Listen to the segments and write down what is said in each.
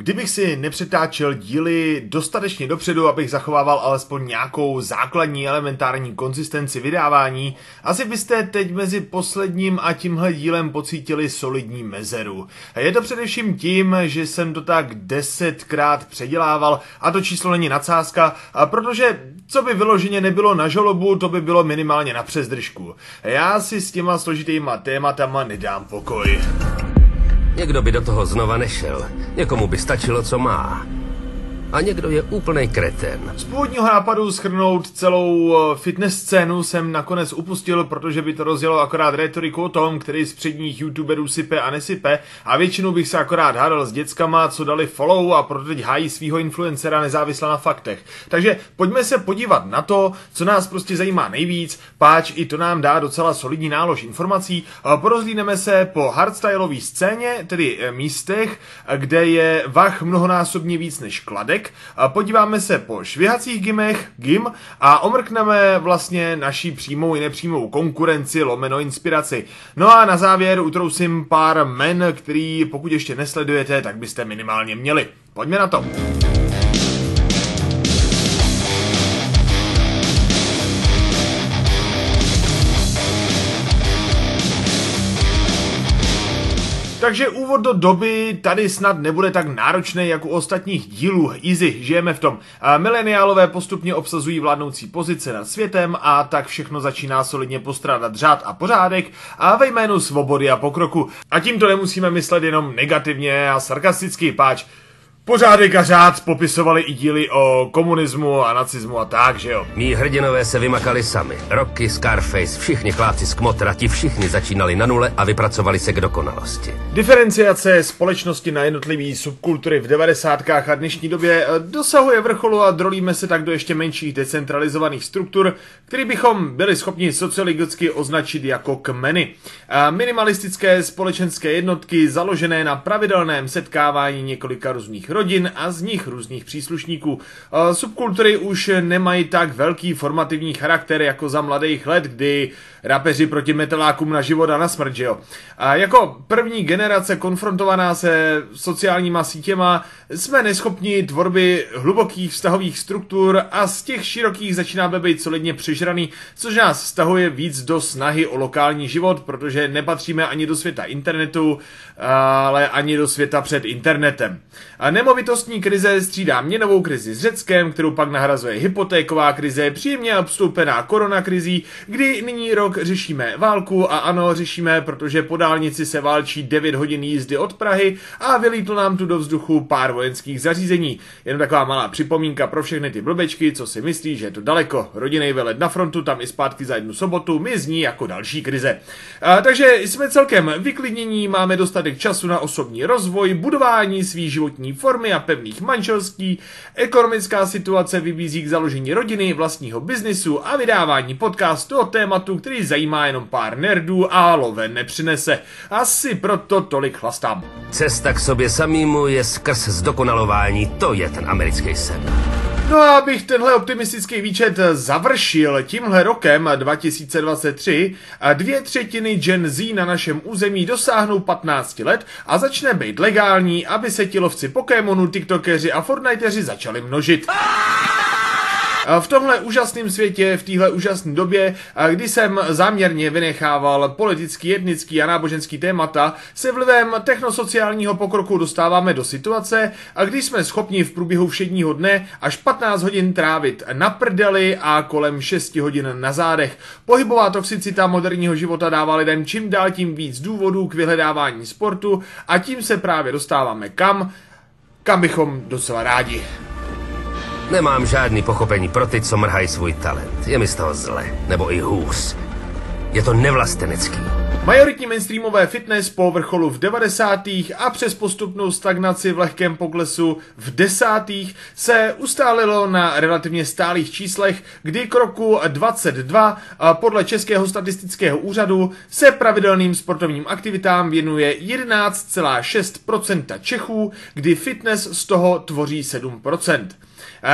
Kdybych si nepřetáčel díly dostatečně dopředu, abych zachovával alespoň nějakou základní elementární konzistenci vydávání, asi byste teď mezi posledním a tímhle dílem pocítili solidní mezeru. Je to především tím, že jsem to tak desetkrát předělával a to číslo není nadsázka, protože co by vyloženě nebylo na žolobu, to by bylo minimálně na přezdržku. Já si s těma složitýma tématama nedám pokoj. Někdo by do toho znova nešel. Někomu by stačilo, co má a někdo je úplný kreten. Z původního nápadu schrnout celou eh, fitness scénu jsem nakonec upustil, protože by to rozjelo akorát retoriku o tom, který z předních youtuberů sype a nesype a většinou bych se akorát hádal s dětskama, co dali follow a proto teď hájí svého influencera nezávisle na faktech. Takže pojďme se podívat na to, co nás prostě zajímá nejvíc, páč i to nám dá docela solidní nálož informací. Porozlíneme se po hardstyleové scéně, tedy eh, místech, kde je vach mnohonásobně víc než kladek, Marek. Podíváme se po švihacích gimech, gim, a omrkneme vlastně naší přímou i nepřímou konkurenci lomeno inspiraci. No a na závěr utrousím pár men, který pokud ještě nesledujete, tak byste minimálně měli. Pojďme na to. Takže úvod do doby tady snad nebude tak náročný jako u ostatních dílů. Easy, žijeme v tom. Mileniálové postupně obsazují vládnoucí pozice nad světem a tak všechno začíná solidně postrádat řád a pořádek a ve jménu svobody a pokroku. A tím to nemusíme myslet jenom negativně a sarkasticky, páč. Pořádek a řád popisovali i díly o komunismu a nacismu a tak, že jo? Mí hrdinové se vymakali sami. Rocky, Scarface, všichni chláci z Kmotra, ti všichni začínali na nule a vypracovali se k dokonalosti. Diferenciace společnosti na jednotlivé subkultury v 90. a dnešní době eh, dosahuje vrcholu a drolíme se tak do ještě menších decentralizovaných struktur, který bychom byli schopni sociologicky označit jako kmeny. A minimalistické společenské jednotky založené na pravidelném setkávání několika různých rodin a z nich různých příslušníků. Subkultury už nemají tak velký formativní charakter jako za mladých let, kdy rapeři proti metalákům na život a na smrt, že jo. A jako první generace konfrontovaná se sociálníma sítěma jsme neschopni tvorby hlubokých vztahových struktur a z těch širokých začínáme být solidně přežraný, což nás vztahuje víc do snahy o lokální život, protože nepatříme ani do světa internetu, ale ani do světa před internetem. A nemovitostní krize střídá měnovou krizi s Řeckem, kterou pak nahrazuje hypotéková krize, příjemně obstoupená koronakrizí, kdy nyní rok řešíme válku a ano, řešíme, protože po dálnici se válčí 9 hodin jízdy od Prahy a vylítlo nám tu do vzduchu pár vojenských zařízení. Jen taková malá připomínka pro všechny ty blbečky, co si myslí, že je to daleko. Rodinný velet na frontu, tam i zpátky za jednu sobotu, mi zní jako další krize. A, takže jsme celkem vyklidnění, máme dostatek času na osobní rozvoj, budování svý životní formy a pevných manželství, ekonomická situace vybízí k založení rodiny, vlastního biznisu a vydávání podcastu o tématu, který zajímá jenom pár nerdů a love nepřinese. Asi proto tolik chlastám. Cesta k sobě samýmu je skrz zdokonalování, to je ten americký sen. No a abych tenhle optimistický výčet završil tímhle rokem 2023, dvě třetiny Gen Z na našem území dosáhnou 15 let a začne být legální, aby se tilovci Pokémonu, TikTokeři a Fortniteři začali množit. V tomhle úžasném světě, v téhle úžasné době, kdy jsem záměrně vynechával politický, etnický a náboženský témata, se vlivem technosociálního pokroku dostáváme do situace, kdy jsme schopni v průběhu všedního dne až 15 hodin trávit na prdeli a kolem 6 hodin na zádech. Pohybová toxicita moderního života dává lidem čím dál tím víc důvodů k vyhledávání sportu a tím se právě dostáváme kam, kam bychom docela rádi. Nemám žádný pochopení pro ty, co mrhají svůj talent. Je mi z toho zle. Nebo i hůř. Je to nevlastenecký. Majoritní mainstreamové fitness po vrcholu v 90. a přes postupnou stagnaci v lehkém poklesu v 10. se ustálilo na relativně stálých číslech, kdy k roku 22 podle Českého statistického úřadu se pravidelným sportovním aktivitám věnuje 11,6% Čechů, kdy fitness z toho tvoří 7%.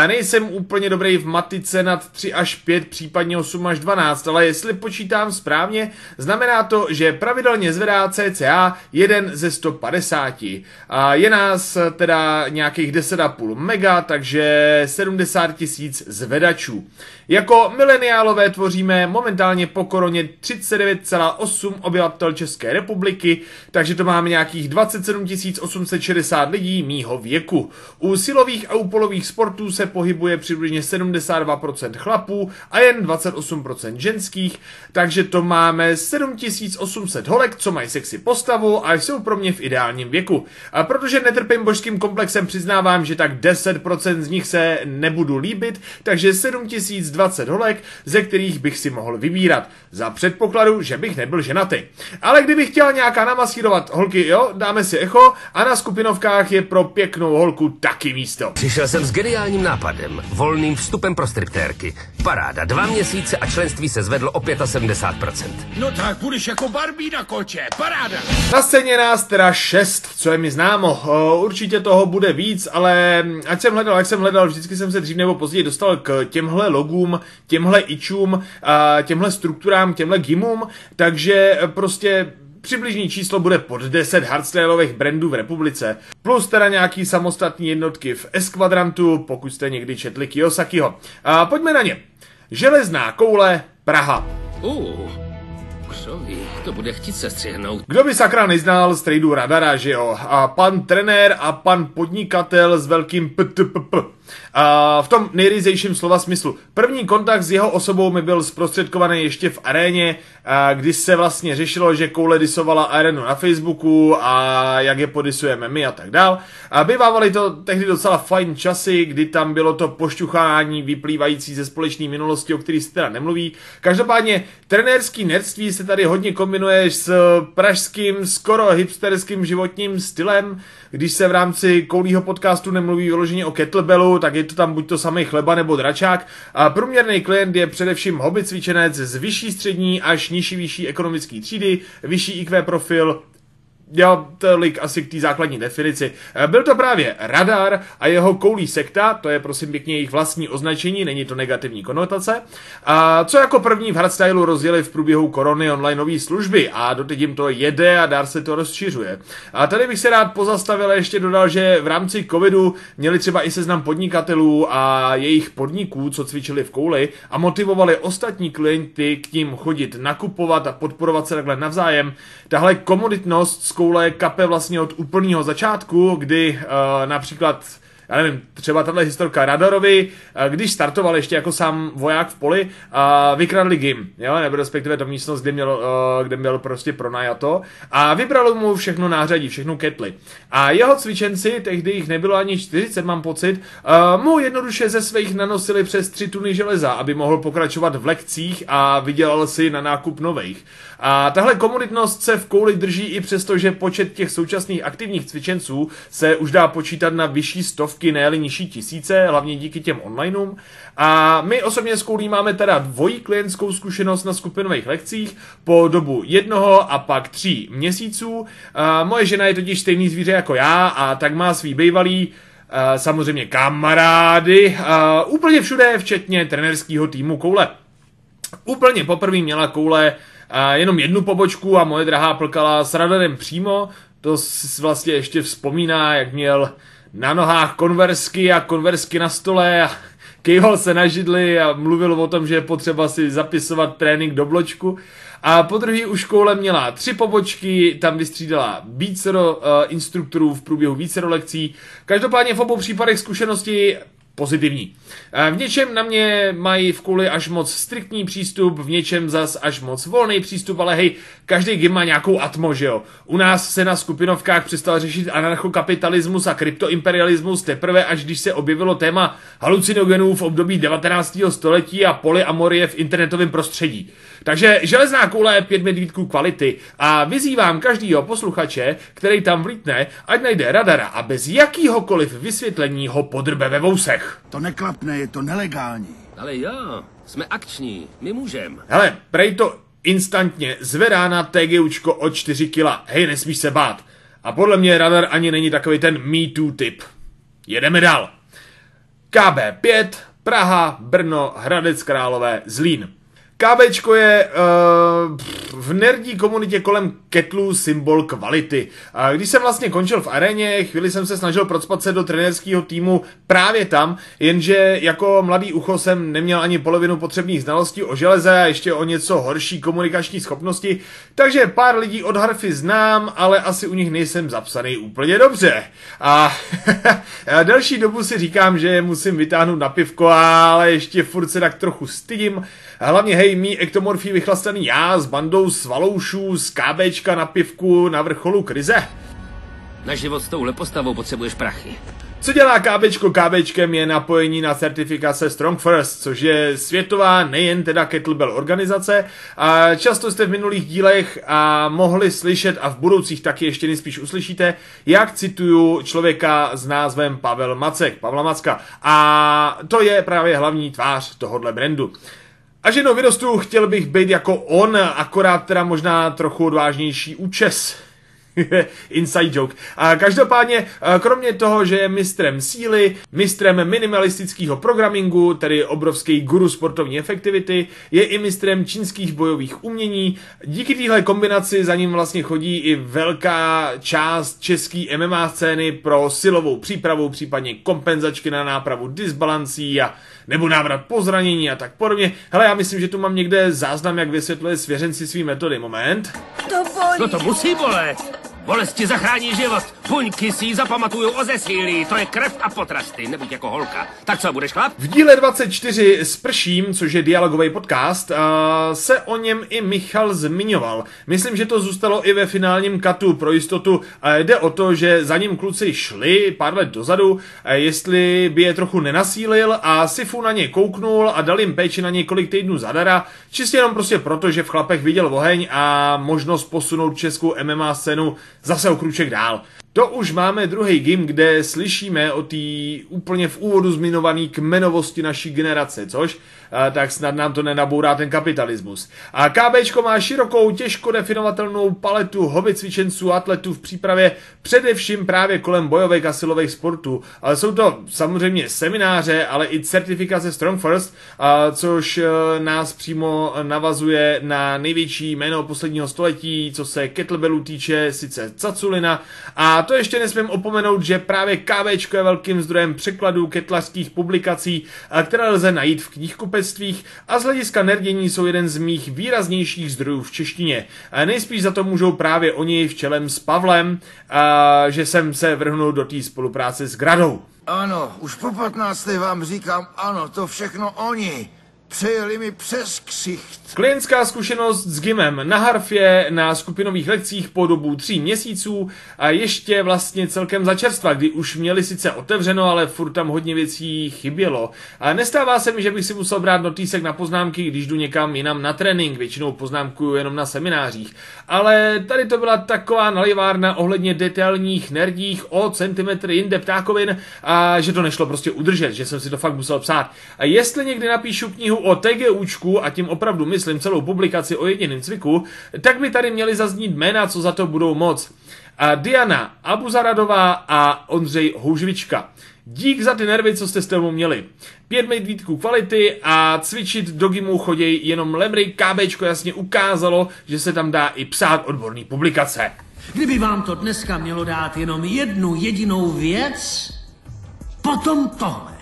Nejsem úplně dobrý v matice nad 3 až 5, případně 8 až 12, ale jestli počítám správně, znamená to, že pravidelně zvedá cca 1 ze 150. A je nás teda nějakých 10,5 mega, takže 70 tisíc zvedačů. Jako mileniálové tvoříme momentálně po koroně 39,8 obyvatel České republiky, takže to máme nějakých 27 860 lidí mýho věku. U silových a u polových sportů se pohybuje přibližně 72% chlapů a jen 28% ženských, takže to máme 7800 holek, co mají sexy postavu a jsou pro mě v ideálním věku. A protože netrpím božským komplexem, přiznávám, že tak 10% z nich se nebudu líbit, takže 7020 holek, ze kterých bych si mohl vybírat. Za předpokladu, že bych nebyl ženatý. Ale kdybych chtěl nějaká namasírovat holky, jo, dáme si echo a na skupinovkách je pro pěknou holku taky místo. Přišel jsem s geniálním nápadem. Volným vstupem pro striptérky. Paráda. Dva měsíce a členství se zvedlo o 75%. No tak budeš jako Barbie na koče, paráda. Na scéně nás teda šest, co je mi známo. Určitě toho bude víc, ale ať jsem hledal, jak jsem hledal, vždycky jsem se dřív nebo později dostal k těmhle logům, těmhle ičům, a těmhle strukturám, těmhle gimům, takže prostě Přibližný číslo bude pod 10 hardstyleových brandů v republice, plus teda nějaký samostatní jednotky v S-kvadrantu, pokud jste někdy četli Kiyosakiho. A pojďme na ně. Železná koule, Praha. Uh, kdo ví, to bude chtít se střihnout. Kdo by sakra neznal z tradu Radara, že jo? A pan trenér a pan podnikatel s velkým PTPP. A v tom nejryzejším slova smyslu. První kontakt s jeho osobou mi byl zprostředkovaný ještě v aréně, kdy se vlastně řešilo, že koule disovala arénu na Facebooku a jak je podisujeme my a tak dál. A bývávaly to tehdy docela fajn časy, kdy tam bylo to pošťuchání vyplývající ze společné minulosti, o který se teda nemluví. Každopádně trenérský nerdství se tady hodně kombinuje s pražským, skoro hipsterským životním stylem. Když se v rámci koulího podcastu nemluví vyloženě o kettlebellu, tak je to tam buď to samý chleba nebo dračák. A průměrný klient je především hobby cvičenec z vyšší střední až nižší vyšší ekonomické třídy, vyšší IQ profil, Jo, tolik asi k té základní definici. Byl to právě radar a jeho koulí sekta, to je prosím pěkně jejich vlastní označení, není to negativní konotace. A co jako první v hardstylu rozjeli v průběhu korony onlineové služby a doteď jim to jede a dár se to rozšiřuje. A tady bych se rád pozastavil a ještě dodal, že v rámci covidu měli třeba i seznam podnikatelů a jejich podniků, co cvičili v kouli a motivovali ostatní klienty k ním chodit nakupovat a podporovat se takhle navzájem. Tahle komoditnost koule kape vlastně od úplného začátku, kdy uh, například já nevím, třeba tahle historka Radarovi, když startoval ještě jako sám voják v poli, vykradli gym, jo, nebo respektive to místnost, kde měl, kde měl prostě pronajato a vybralo mu všechno nářadí, všechno ketly. A jeho cvičenci, tehdy jich nebylo ani 40, mám pocit, mu jednoduše ze svých nanosili přes 3 tuny železa, aby mohl pokračovat v lekcích a vydělal si na nákup nových. A tahle komunitnost se v kouli drží i přesto, že počet těch současných aktivních cvičenců se už dá počítat na vyšší stovky, ne nižší tisíce, hlavně díky těm onlineům. A my osobně s koulí máme teda dvojí klientskou zkušenost na skupinových lekcích po dobu jednoho a pak tří měsíců. A moje žena je totiž stejný zvíře jako já a tak má svý bývalý samozřejmě kamarády, úplně všude, včetně trenerského týmu koule. Úplně poprvé měla koule jenom jednu pobočku a moje drahá plkala s radarem přímo. To vlastně ještě vzpomíná, jak měl na nohách konversky a konversky na stole a kejval se na židli a mluvil o tom, že je potřeba si zapisovat trénink do bločku. A po druhé u škole měla tři pobočky, tam vystřídala vícero uh, instruktorů v průběhu vícero lekcí. Každopádně v obou případech zkušenosti pozitivní. V něčem na mě mají v kuli až moc striktní přístup, v něčem zas až moc volný přístup, ale hej, každý gym má nějakou atmo, že jo. U nás se na skupinovkách přestal řešit anarchokapitalismus a kryptoimperialismus teprve, až když se objevilo téma halucinogenů v období 19. století a polyamorie v internetovém prostředí. Takže železná koule je pět medvídků kvality a vyzývám každýho posluchače, který tam vlítne, ať najde radara a bez jakýhokoliv vysvětlení ho podrbe ve vousech. To neklapne, je to nelegální. Ale jo, jsme akční, my můžem. Hele, prej to instantně zvedá na TGUčko o 4 kila. Hej, nesmíš se bát. A podle mě radar ani není takový ten Me Too typ. Jedeme dál. KB5, Praha, Brno, Hradec Králové, Zlín. KBčko je uh, v nerdí komunitě kolem ketlů symbol kvality. A když jsem vlastně končil v aréně, chvíli jsem se snažil procpat se do trenérského týmu právě tam, jenže jako mladý ucho jsem neměl ani polovinu potřebných znalostí o železe a ještě o něco horší komunikační schopnosti, takže pár lidí od Harfy znám, ale asi u nich nejsem zapsaný úplně dobře. A, delší dobu si říkám, že musím vytáhnout na pivko, ale ještě furt se tak trochu stydím. Hlavně hej, mý ektomorfí vychlastaný já s bandou svaloušů z KBčka na pivku na vrcholu krize. Na život s touhle postavou potřebuješ prachy. Co dělá KBčko KBčkem je napojení na certifikace Strong First, což je světová, nejen teda kettlebell organizace. A často jste v minulých dílech a mohli slyšet a v budoucích taky ještě nejspíš uslyšíte, jak cituju člověka s názvem Pavel Macek, Pavla Macka. A to je právě hlavní tvář tohohle brandu. Až jednou vyrostu, chtěl bych být jako on, akorát teda možná trochu odvážnější účes. Inside joke. A každopádně, kromě toho, že je mistrem síly, mistrem minimalistického programingu, tedy obrovský guru sportovní efektivity, je i mistrem čínských bojových umění. Díky téhle kombinaci za ním vlastně chodí i velká část české MMA scény pro silovou přípravu, případně kompenzačky na nápravu disbalancí a nebo návrat po zranění a tak podobně. Hele, já myslím, že tu mám někde záznam, jak vysvětluje svěřenci svý metody. Moment. To bolí. No to musí bolet. Bolest ti zachrání život. Buňky si ji zapamatuju o zesílí. To je krev a potrasty. Nebuď jako holka. Tak co, budeš chlap? V díle 24 s Prším, což je dialogový podcast, se o něm i Michal zmiňoval. Myslím, že to zůstalo i ve finálním katu pro jistotu. Jde o to, že za ním kluci šli pár let dozadu, jestli by je trochu nenasílil a Sifu na ně kouknul a dal jim péči na několik týdnů zadara, čistě jenom prostě proto, že v chlapech viděl oheň a možnost posunout českou MMA scénu zase o kruček dál. To už máme druhý game, kde slyšíme o té úplně v úvodu zmiňované kmenovosti naší generace, což tak snad nám to nenabourá ten kapitalismus. A KBčko má širokou, těžko definovatelnou paletu hobby cvičenců a atletů v přípravě především právě kolem bojových a silových sportů. Ale jsou to samozřejmě semináře, ale i certifikace Strong First, což e, nás přímo navazuje na největší jméno posledního století, co se kettlebellů týče, sice Caculina. A to ještě nesmím opomenout, že právě KVčko je velkým zdrojem překladů ketlařských publikací, které lze najít v knihkupectvích a z hlediska nerdění jsou jeden z mých výraznějších zdrojů v češtině. Nejspíš za to můžou právě oni v čelem s Pavlem, že jsem se vrhnul do té spolupráce s Gradou. Ano, už po 15. vám říkám, ano, to všechno oni. Přejeli mi přes ksicht. Klientská zkušenost s Gimem na harfě na skupinových lekcích po dobu tří měsíců a ještě vlastně celkem začerstva, kdy už měli sice otevřeno, ale furt tam hodně věcí chybělo. A nestává se mi, že bych si musel brát notýsek na poznámky, když jdu někam jinam na trénink, většinou poznámkuju jenom na seminářích. Ale tady to byla taková nalivárna ohledně detailních nerdích o centimetry jinde ptákovin a že to nešlo prostě udržet, že jsem si to fakt musel psát. A jestli někdy napíšu knihu o TGUčku a tím opravdu myslím celou publikaci o jediném cviku, tak by tady měli zaznít jména, co za to budou moc. A Diana Abuzaradová a Ondřej Houžvička. Dík za ty nervy, co jste s tebou měli. Pět medvídků kvality a cvičit do gymu choděj jenom lemry, KBčko jasně ukázalo, že se tam dá i psát odborný publikace. Kdyby vám to dneska mělo dát jenom jednu jedinou věc, potom tohle.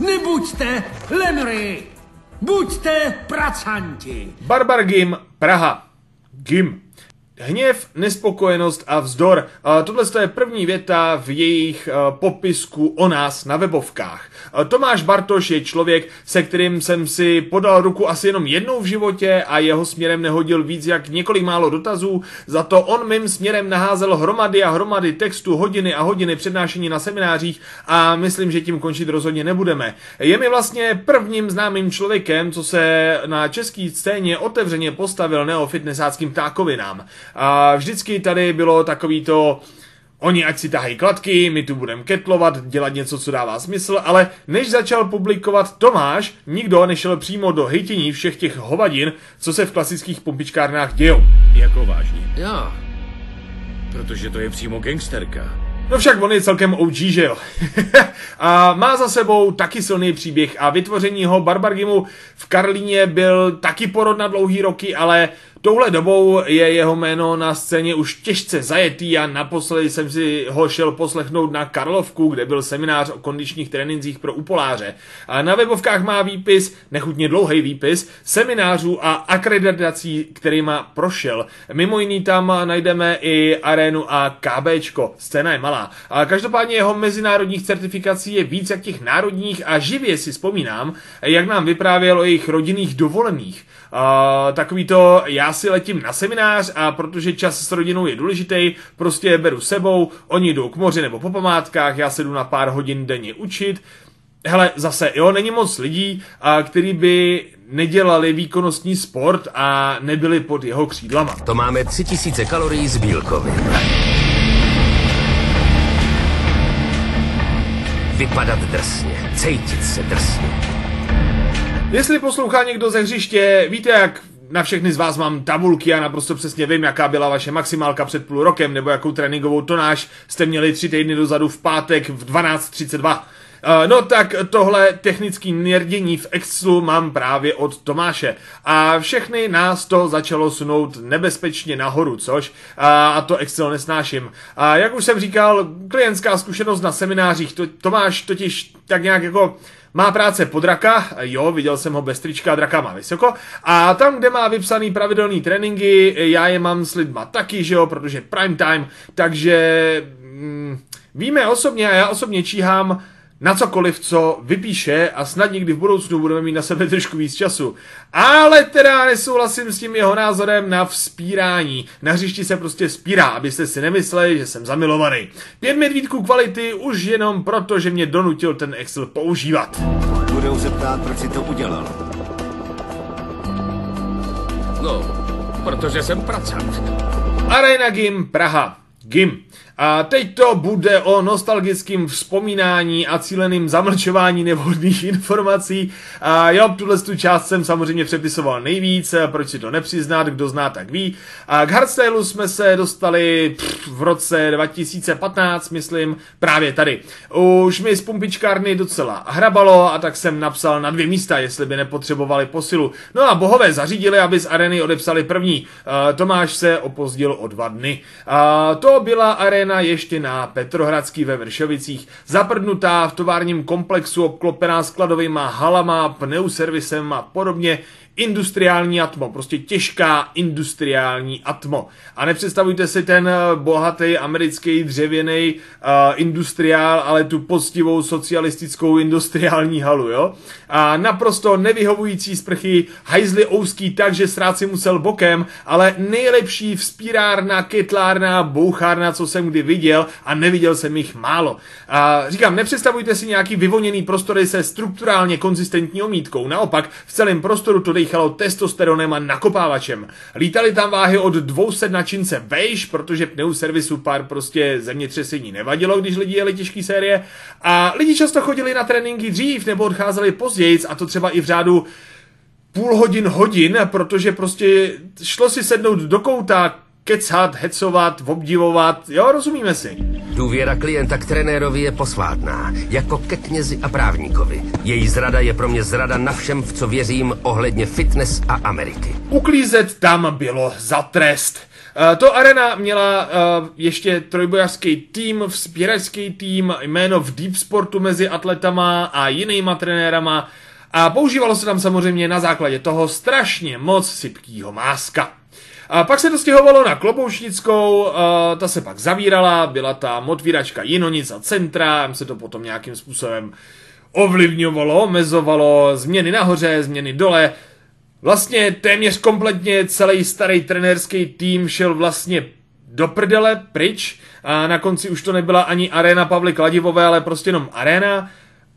Nebuďte lemry! Buďte pracanti! Barbar Gim, Praha. Gim. Hněv, nespokojenost a vzdor. Tohle je první věta v jejich popisku o nás na webovkách. Tomáš Bartoš je člověk, se kterým jsem si podal ruku asi jenom jednou v životě a jeho směrem nehodil víc jak několik málo dotazů. Za to on mým směrem naházel hromady a hromady textu, hodiny a hodiny přednášení na seminářích a myslím, že tím končit rozhodně nebudeme. Je mi vlastně prvním známým člověkem, co se na české scéně otevřeně postavil neofitnessáckým ptákovinám. A vždycky tady bylo takový to, Oni ať si tahají kladky, my tu budeme ketlovat, dělat něco, co dává smysl, ale než začal publikovat Tomáš, nikdo nešel přímo do hejtění všech těch hovadin, co se v klasických pumpičkárnách dějou. Jako vážně. Jo, Protože to je přímo gangsterka. No však on je celkem OG, že jo? a má za sebou taky silný příběh a vytvoření jeho Barbargimu v Karlíně byl taky porod na dlouhý roky, ale Touhle dobou je jeho jméno na scéně už těžce zajetý a naposledy jsem si ho šel poslechnout na Karlovku, kde byl seminář o kondičních trénincích pro upoláře. A na webovkách má výpis, nechutně dlouhý výpis, seminářů a akreditací, kterýma prošel. Mimo jiný tam najdeme i arénu a KBčko. Scéna je malá. A každopádně jeho mezinárodních certifikací je víc jak těch národních a živě si vzpomínám, jak nám vyprávěl o jejich rodinných dovolených. Uh, takový to, já si letím na seminář a protože čas s rodinou je důležitý, prostě je beru sebou, oni jdou k moři nebo po památkách, já se jdu na pár hodin denně učit. Hele, zase, jo, není moc lidí, a který by nedělali výkonnostní sport a nebyli pod jeho křídlama. To máme 3000 kalorií z bílkovin. Vypadat drsně, cítit se drsně. Jestli poslouchá někdo ze hřiště, víte, jak na všechny z vás mám tabulky a naprosto přesně vím, jaká byla vaše maximálka před půl rokem, nebo jakou tréninkovou tonáž jste měli tři týdny dozadu v pátek v 12.32. Uh, no tak tohle technický nerdění v Excelu mám právě od Tomáše. A všechny nás to začalo sunout nebezpečně nahoru, což a to Excel nesnáším. A jak už jsem říkal, klientská zkušenost na seminářích, to, Tomáš totiž tak nějak jako má práce po draka, jo, viděl jsem ho bez trička, draka má vysoko, a tam, kde má vypsaný pravidelný tréninky, já je mám s lidma taky, že jo, protože prime time, takže mm, víme osobně a já osobně číhám na cokoliv, co vypíše a snad někdy v budoucnu budeme mít na sebe trošku víc času. Ale teda nesouhlasím s tím jeho názorem na vzpírání. Na hřišti se prostě spírá, abyste si nemysleli, že jsem zamilovaný. Pět medvídků kvality už jenom proto, že mě donutil ten Excel používat. Budou se ptát, proč si to udělal. No, protože jsem pracant. Arena Gym Praha. Gym. A teď to bude o nostalgickém vzpomínání a cíleným zamlčování nevhodných informací. A jo, tuhle tu část jsem samozřejmě přepisoval nejvíc, proč si to nepřiznat, kdo zná, tak ví. A k Hardstyle jsme se dostali pff, v roce 2015, myslím, právě tady. Už mi z pumpičkárny docela hrabalo a tak jsem napsal na dvě místa, jestli by nepotřebovali posilu. No a bohové zařídili, aby z areny odepsali první. Tomáš se opozdil o dva dny. A to byla arena arena ještě na Petrohradský ve Vršovicích, zaprdnutá v továrním komplexu obklopená skladovýma halama, pneuservisem a podobně, industriální atmo, prostě těžká industriální atmo. A nepředstavujte si ten eh, bohatý americký dřevěný uh, industriál, ale tu poctivou socialistickou industriální halu, jo? A naprosto nevyhovující sprchy, hajzly ouský tak, že srát si musel bokem, ale nejlepší vzpírárna, ketlárna, bouchárna, co jsem kdy viděl a neviděl jsem jich málo. A říkám, nepředstavujte si nějaký vyvoněný prostory se strukturálně konzistentní omítkou. Naopak, v celém prostoru to dejchalo testosteronem a nakopávačem. Lítali tam váhy od 200 na čince vejš, protože pneu servisu pár prostě zemětřesení nevadilo, když lidi jeli těžké série. A lidi často chodili na tréninky dřív nebo odcházeli později, a to třeba i v řádu půl hodin hodin, protože prostě šlo si sednout do kouta, kecat, hecovat, obdivovat, jo, rozumíme si. Důvěra klienta k trenérovi je posvátná, jako ke knězi a právníkovi. Její zrada je pro mě zrada na všem, v co věřím ohledně fitness a Ameriky. Uklízet tam bylo za trest. Uh, to arena měla uh, ještě trojbojařský tým, vzpěračský tým, jméno v deep sportu mezi atletama a jinýma trenérama a používalo se tam samozřejmě na základě toho strašně moc sypkýho máska. A pak se to stěhovalo na Kloboušnickou, ta se pak zavírala, byla tam otvíračka Jinonic a centra, se to potom nějakým způsobem ovlivňovalo, omezovalo, změny nahoře, změny dole. Vlastně téměř kompletně celý starý trenérský tým šel vlastně do prdele, pryč. A na konci už to nebyla ani arena Pavly Kladivové, ale prostě jenom arena.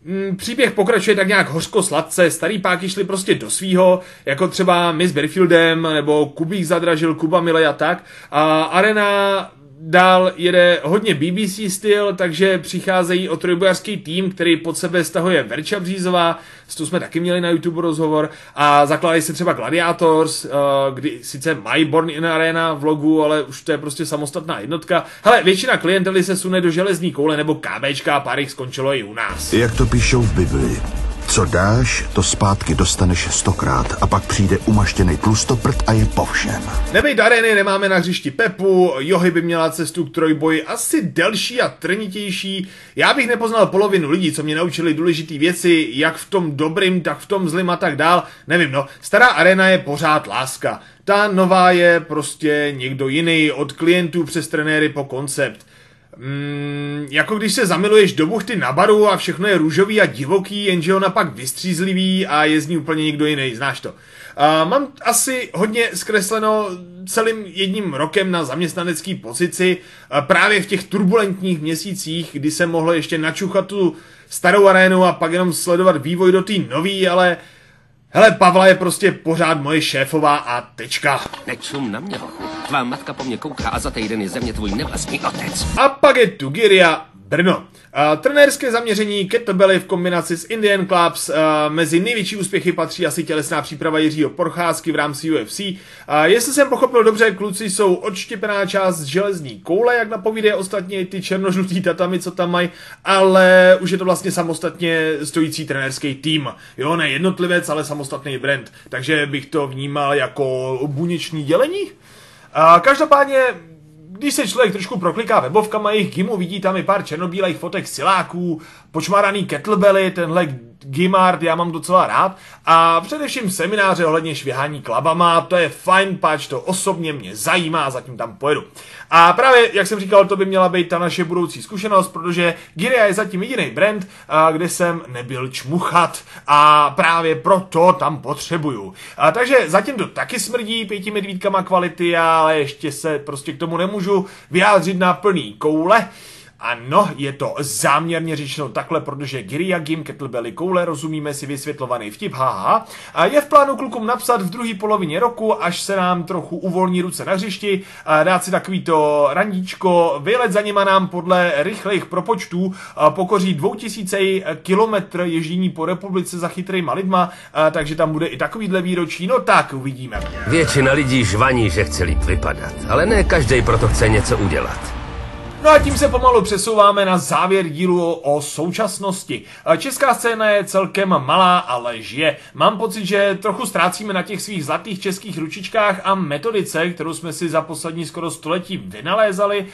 Mm, příběh pokračuje tak nějak hořko sladce, starý páky šli prostě do svýho, jako třeba my s Berfieldem, nebo Kubík zadražil Kuba Mile a tak. A Arena dál jede hodně BBC styl, takže přicházejí o trojbojařský tým, který pod sebe stahuje Verča Břízová, s tou jsme taky měli na YouTube rozhovor a zakládají se třeba Gladiators, uh, kdy sice mají Born in Arena v logu, ale už to je prostě samostatná jednotka. Hele, většina klientely se sune do železní koule nebo KBčka a pár jich skončilo i u nás. Jak to píšou v Biblii. Co dáš, to zpátky dostaneš stokrát a pak přijde umaštěný tlustoprd a je po všem. Nebejt areny, nemáme na hřišti Pepu, Johy by měla cestu k trojboji asi delší a trnitější. Já bych nepoznal polovinu lidí, co mě naučili důležité věci, jak v tom dobrým, tak v tom zlým a tak dál. Nevím, no, stará arena je pořád láska. Ta nová je prostě někdo jiný, od klientů přes trenéry po koncept. Mm, jako když se zamiluješ do buchty na baru a všechno je růžový a divoký, jenže ona pak vystřízlivý a je z ní úplně někdo jiný, znáš to. Uh, mám asi hodně zkresleno celým jedním rokem na zaměstnanecké pozici, uh, právě v těch turbulentních měsících, kdy se mohlo ještě načuchat tu starou arénu a pak jenom sledovat vývoj do té nový, ale hele, Pavla je prostě pořád moje šéfová a tečka. Nečum na mě, hochu. Tvá matka po mně kouká a za týden je ze mě tvůj nevlastní otec. A pak je tu Giria Brno. Uh, trenérské zaměření kettlebelly v kombinaci s Indian Clubs. Uh, mezi největší úspěchy patří asi tělesná příprava Jiřího Porcházky v rámci UFC. Uh, jestli jsem pochopil dobře, kluci jsou odštěpená část železní koule, jak napovídají ostatně ty černožlutý tatami, co tam mají, ale už je to vlastně samostatně stojící trenérský tým. Jo, ne jednotlivec, ale samostatný brand. Takže bych to vnímal jako buněční dělení. Uh, každopádně když se člověk trošku prokliká webovkama jejich gimu, vidí tam i pár černobílých fotek siláků, počmáraný kettlebelly, tenhle Gimard já mám docela rád a především semináře ohledně švěhání klabama, to je fajn, pač to osobně mě zajímá zatím tam pojedu. A právě, jak jsem říkal, to by měla být ta naše budoucí zkušenost, protože Giria je zatím jediný brand, kde jsem nebyl čmuchat a právě proto tam potřebuju. A takže zatím to taky smrdí pěti medvídkama kvality, ale ještě se prostě k tomu nemůžu vyjádřit na plný koule. Ano, je to záměrně řečeno takhle, protože Giriagim kettlebelly koule, rozumíme si vysvětlovaný vtip, haha, a je v plánu klukům napsat v druhé polovině roku, až se nám trochu uvolní ruce na hřišti, a dát si takový to randíčko, vylet za nima nám podle rychlých propočtů pokoří 2000 kilometr ježdění po republice za chytrýma lidma, a takže tam bude i takovýhle výročí, no tak uvidíme. Většina lidí žvaní, že chce líp vypadat, ale ne každý proto chce něco udělat. No a tím se pomalu přesouváme na závěr dílu o současnosti. Česká scéna je celkem malá, ale žije. Mám pocit, že trochu ztrácíme na těch svých zlatých českých ručičkách a metodice, kterou jsme si za poslední skoro století vynalézali,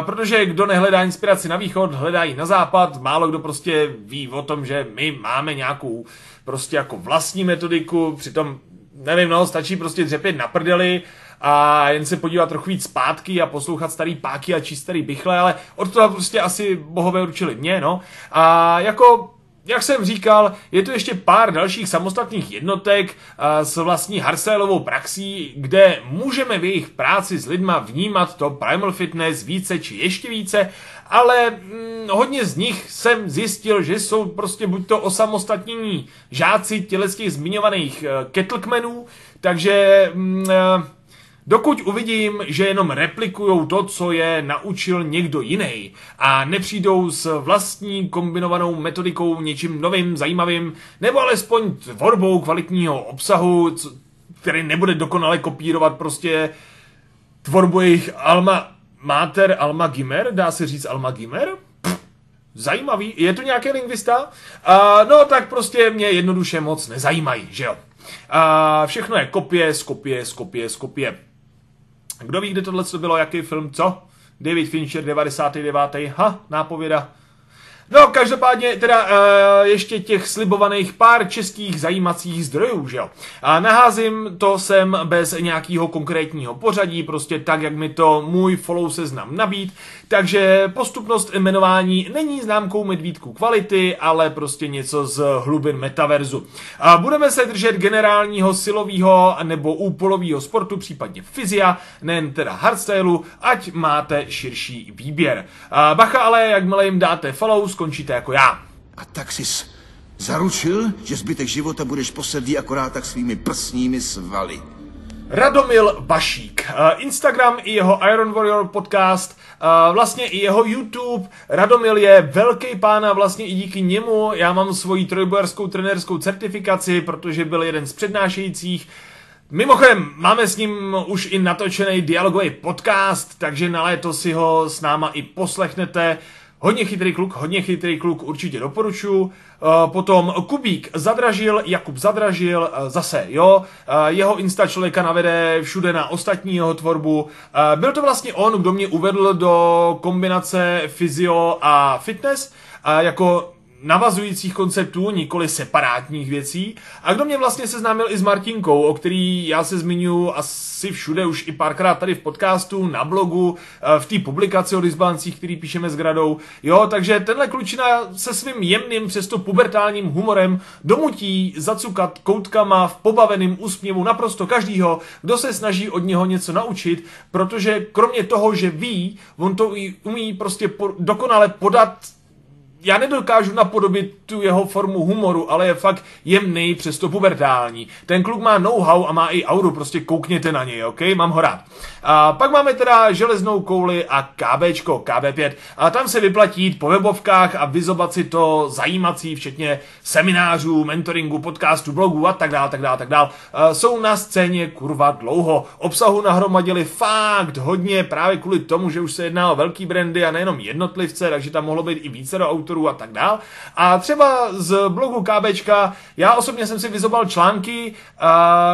protože kdo nehledá inspiraci na východ, hledá ji na západ. Málo kdo prostě ví o tom, že my máme nějakou prostě jako vlastní metodiku, přitom nevím, no, stačí prostě dřepět na prdeli a jen se podívat trochu víc zpátky a poslouchat starý páky a číst starý bychle, ale od toho prostě asi bohové určili mě, no. A jako jak jsem říkal, je tu ještě pár dalších samostatných jednotek s vlastní Harselovou praxí, kde můžeme v jejich práci s lidma vnímat to primal fitness více či ještě více, ale hm, hodně z nich jsem zjistil, že jsou prostě buď to osamostatnění žáci těle z těch zmiňovaných uh, kettlekmenů, takže hm, Dokud uvidím, že jenom replikujou to, co je naučil někdo jiný a nepřijdou s vlastní kombinovanou metodikou něčím novým, zajímavým, nebo alespoň tvorbou kvalitního obsahu, který nebude dokonale kopírovat prostě tvorbu jejich alma mater, alma gimer, dá se říct alma gimer? zajímavý, je to nějaký lingvista? Uh, no tak prostě mě jednoduše moc nezajímají, že jo. Uh, všechno je kopie, skopie, skopie, skopie. Kdo ví, kde tohle bylo, jaký film, co? David Fincher, 99. Ha, nápověda. No, každopádně teda uh, ještě těch slibovaných pár českých zajímacích zdrojů, že jo. A naházím to sem bez nějakého konkrétního pořadí, prostě tak, jak mi to můj follow seznam nabít, takže postupnost jmenování není známkou medvídku kvality, ale prostě něco z hlubin metaverzu. A budeme se držet generálního silového nebo úpolového sportu, případně fyzia, nejen teda hardstyleu, ať máte širší výběr. A bacha ale, jakmile jim dáte follow, skončíte jako já. A tak jsi zaručil, že zbytek života budeš posedlý akorát tak svými prsními svaly. Radomil Bašík. Instagram i jeho Iron Warrior podcast Uh, vlastně i jeho YouTube, Radomil je velký pán a vlastně i díky němu já mám svoji trojbojarskou trenérskou certifikaci, protože byl jeden z přednášejících. Mimochodem, máme s ním už i natočený dialogový podcast, takže na léto si ho s náma i poslechnete. Hodně chytrý kluk, hodně chytrý kluk, určitě doporučuji. Eh, potom Kubík zadražil, Jakub zadražil, eh, zase jo, eh, jeho Insta člověka navede všude na ostatní jeho tvorbu. Byl to vlastně on, kdo mě uvedl do kombinace fyzio a fitness, jako navazujících konceptů, nikoli separátních věcí. A kdo mě vlastně seznámil i s Martinkou, o který já se zmiňuji asi všude už i párkrát tady v podcastu, na blogu, eh, v té publikaci o disbalancích, který píšeme s Gradou. Jo, takže tenhle klučina se svým jemným, přesto pubertálním humorem domutí zacukat koutkama v pobaveném úsměvu naprosto každýho, kdo se snaží od něho něco naučit, protože kromě toho, že ví, on to umí prostě dokonale podat já nedokážu napodobit tu jeho formu humoru, ale je fakt jemný, přesto pubertální. Ten kluk má know-how a má i auru, prostě koukněte na něj, ok? Mám ho rád. A pak máme teda železnou kouli a KBčko, KB5. A tam se vyplatí jít po webovkách a vyzobat si to zajímací, včetně seminářů, mentoringu, podcastů, blogů a tak dále, tak dále, tak dále. Jsou na scéně kurva dlouho. Obsahu nahromadili fakt hodně, právě kvůli tomu, že už se jedná o velký brandy a nejenom jednotlivce, takže tam mohlo být i více do autorů a tak dál. A třeba z blogu KBčka, já osobně jsem si vyzobal články,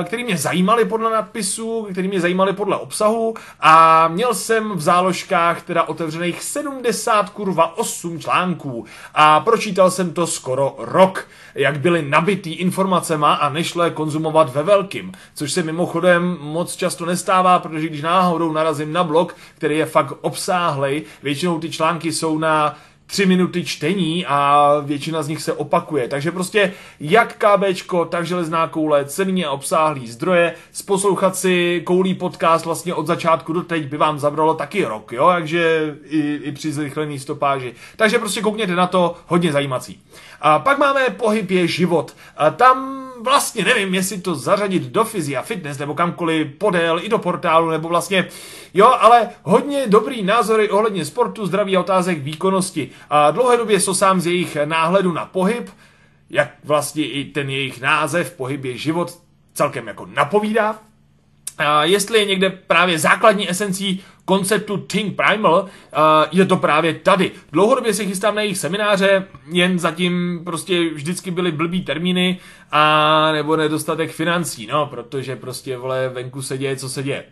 které mě zajímaly podle nadpisu, které mě zajímaly podle obsahu a měl jsem v záložkách teda otevřených 70 kurva 8 článků a pročítal jsem to skoro rok, jak byly nabitý informacema a nešlo je konzumovat ve velkým, což se mimochodem moc často nestává, protože když náhodou narazím na blog, který je fakt obsáhlej, většinou ty články jsou na tři minuty čtení a většina z nich se opakuje. Takže prostě jak KBčko, tak železná koule, cený obsáhlý zdroje, sposlouchat si koulí podcast vlastně od začátku do teď by vám zabralo taky rok, jo, takže i, i při zrychlený stopáži. Takže prostě koukněte na to, hodně zajímací. A pak máme pohyb je život. A tam vlastně nevím, jestli to zařadit do fyzia, fitness nebo kamkoliv podél, i do portálu, nebo vlastně, jo, ale hodně dobrý názory ohledně sportu, zdraví a otázek výkonnosti. A dlouhodobě sosám z jejich náhledu na pohyb, jak vlastně i ten jejich název, pohyb je život, celkem jako napovídá. Jestli je někde právě základní esencí konceptu Think Primal, je to právě tady. Dlouhodobě se chystám na jejich semináře, jen zatím prostě vždycky byly blbý termíny a nebo nedostatek financí, no, protože prostě, vole, venku se děje, co se děje.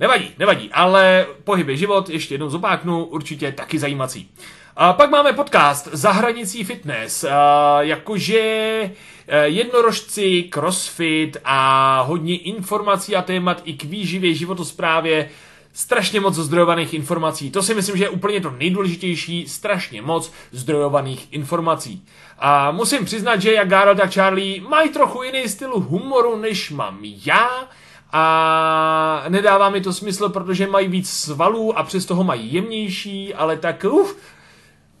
Nevadí, nevadí, ale pohyb je život, ještě jednou zopáknu, určitě taky zajímací. A pak máme podcast Zahranicí fitness, a jakože e, jednorožci, crossfit a hodně informací a témat i k výživě, životosprávě, strašně moc zdrojovaných informací. To si myslím, že je úplně to nejdůležitější, strašně moc zdrojovaných informací. A musím přiznat, že jak Garrett a Charlie mají trochu jiný styl humoru, než mám já, a nedává mi to smysl, protože mají víc svalů a přes toho mají jemnější, ale tak uf,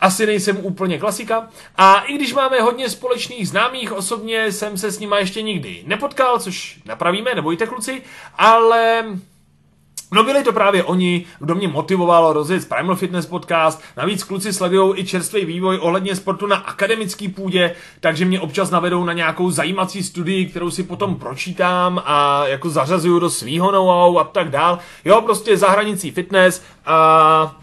asi nejsem úplně klasika. A i když máme hodně společných známých, osobně jsem se s nima ještě nikdy nepotkal, což napravíme, nebojte kluci, ale No byli to právě oni, kdo mě motivoval rozjet Primal Fitness podcast. Navíc kluci sledují i čerstvý vývoj ohledně sportu na akademický půdě, takže mě občas navedou na nějakou zajímací studii, kterou si potom pročítám a jako zařazuju do svýho know a tak dál. Jo, prostě zahranicí fitness a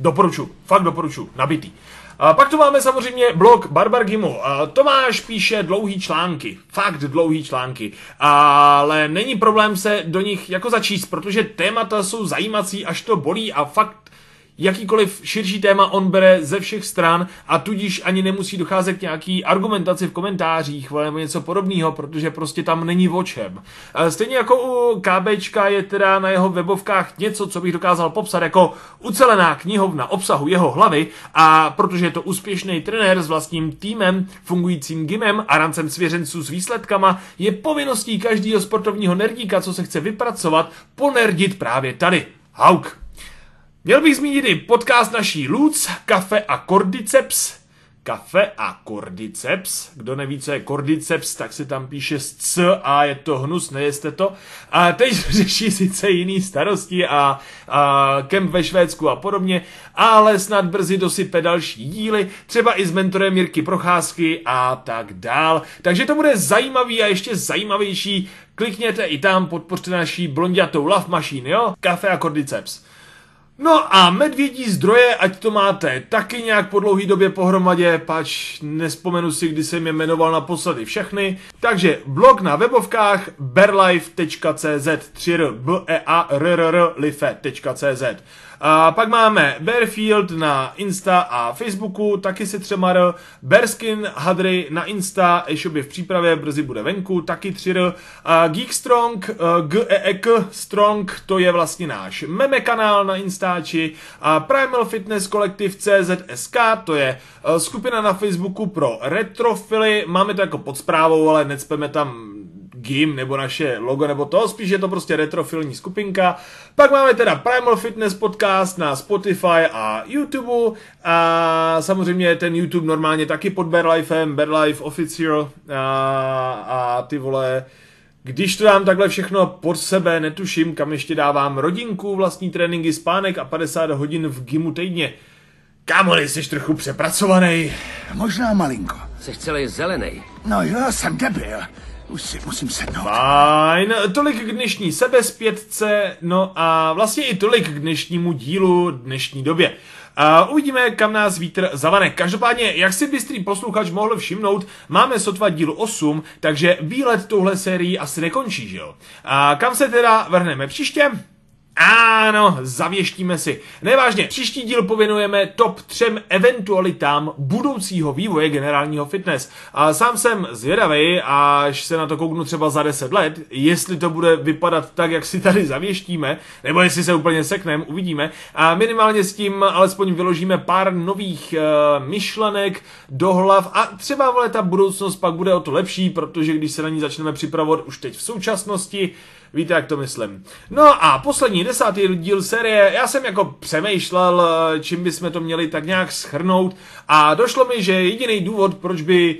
doporučuji, fakt doporučuji, nabitý. A pak tu máme samozřejmě blog Barbar Gimu. A Tomáš píše dlouhý články, fakt dlouhý články, ale není problém se do nich jako začíst, protože témata jsou zajímací, až to bolí a fakt jakýkoliv širší téma on bere ze všech stran a tudíž ani nemusí docházet k nějaký argumentaci v komentářích nebo něco podobného, protože prostě tam není o čem. Stejně jako u KBčka je teda na jeho webovkách něco, co bych dokázal popsat jako ucelená knihovna obsahu jeho hlavy a protože je to úspěšný trenér s vlastním týmem, fungujícím gymem a rancem svěřenců s výsledkama, je povinností každého sportovního nerdíka, co se chce vypracovat, ponerdit právě tady. Hauk. Měl bych zmínit i podcast naší Luc, Kafe a Cordyceps, kafe a cordyceps. Kdo neví, co je cordyceps, tak se tam píše s c a je to hnus, nejeste to. A teď řeší sice jiný starosti a, a kemp ve Švédsku a podobně, ale snad brzy dosype další díly, třeba i s mentorem Jirky Procházky a tak dál. Takže to bude zajímavý a ještě zajímavější. Klikněte i tam, podpořte naší blondiatou Love Machine, jo? Kafe a cordyceps. No a medvědí zdroje, ať to máte taky nějak po dlouhý době pohromadě, pač nespomenu si, kdy jsem je jmenoval naposledy všechny. Takže blog na webovkách berlife.cz 3 b e a r r r life.cz a pak máme Bearfield na Insta a Facebooku, taky si třema R. Bearskin Hadry na Insta, e-shop je v přípravě, brzy bude venku, taky 3 R. A Geekstrong, g e, e k Strong, to je vlastně náš meme kanál na Instači. A Primal Fitness Collective CZSK, to je e, skupina na Facebooku pro retrofily, máme to jako pod zprávou, ale necpeme tam GIM nebo naše logo nebo to, spíš je to prostě retrofilní skupinka. Pak máme teda Primal Fitness podcast na Spotify a YouTube a samozřejmě ten YouTube normálně taky pod Berlifem, Berlife Official a, a ty vole, když to dám takhle všechno pod sebe, netuším, kam ještě dávám rodinku, vlastní tréninky, spánek a 50 hodin v GIMu týdně. Kámo, jsi trochu přepracovaný. Možná malinko. Jsi celý zelený. No jo, jsem debil. Už si musím sednout. Fajn, tolik k dnešní sebespětce, no a vlastně i tolik k dnešnímu dílu dnešní době. A uvidíme, kam nás vítr zavane. Každopádně, jak si bystrý posluchač mohl všimnout, máme sotva díl 8, takže výlet touhle sérii asi nekončí, že jo? A kam se teda vrhneme příště? Ano, zavěštíme si. Nevážně, příští díl pověnujeme top třem eventualitám budoucího vývoje generálního fitness. A sám jsem zvědavý, až se na to kouknu třeba za 10 let, jestli to bude vypadat tak, jak si tady zavěštíme, nebo jestli se úplně sekneme, uvidíme. A minimálně s tím alespoň vyložíme pár nových uh, myšlenek do hlav a třeba vole ta budoucnost pak bude o to lepší, protože když se na ní začneme připravovat už teď v současnosti, Víte, jak to myslím. No a poslední desátý díl série, já jsem jako přemýšlel, čím bychom to měli tak nějak schrnout. A došlo mi, že jediný důvod, proč by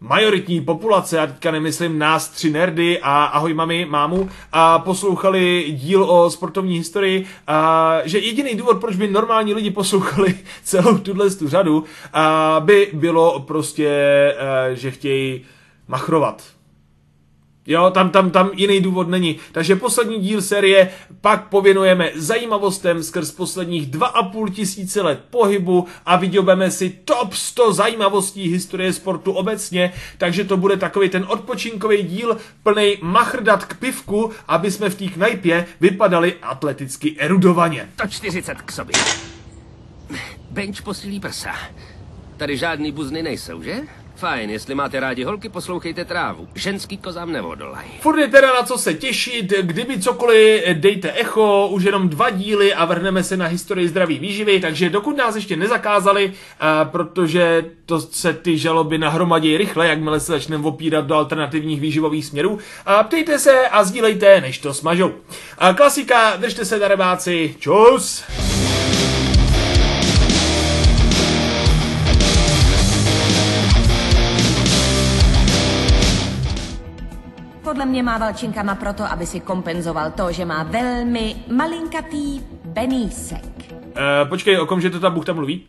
majoritní populace, já teďka nemyslím nás tři nerdy a ahoj mami, mámu, a poslouchali díl o sportovní historii, a že jediný důvod, proč by normální lidi poslouchali celou tuhle tu řadu, a by bylo prostě, a, eh, že chtějí machrovat Jo, tam, tam, tam jiný důvod není. Takže poslední díl série pak pověnujeme zajímavostem skrz posledních 2,5 tisíce let pohybu a vyděbeme si top 100 zajímavostí historie sportu obecně, takže to bude takový ten odpočinkový díl plný machrdat k pivku, aby jsme v té knajpě vypadali atleticky erudovaně. To 40 k sobě. Bench posílí prsa. Tady žádný buzny nejsou, že? Fajn, jestli máte rádi holky, poslouchejte trávu. Ženský kozám nevodolaj. Furt je teda na co se těšit, kdyby cokoliv, dejte echo, už jenom dva díly a vrhneme se na historii zdraví výživy, takže dokud nás ještě nezakázali, a protože to se ty žaloby nahromadí rychle, jakmile se začneme opírat do alternativních výživových směrů, a ptejte se a sdílejte, než to smažou. Klasika, držte se darebáci, čus! Podle mě má valčinkama proto, aby si kompenzoval to, že má velmi malinkatý penísek. Uh, počkej, o kom, že to ta buchta mluví?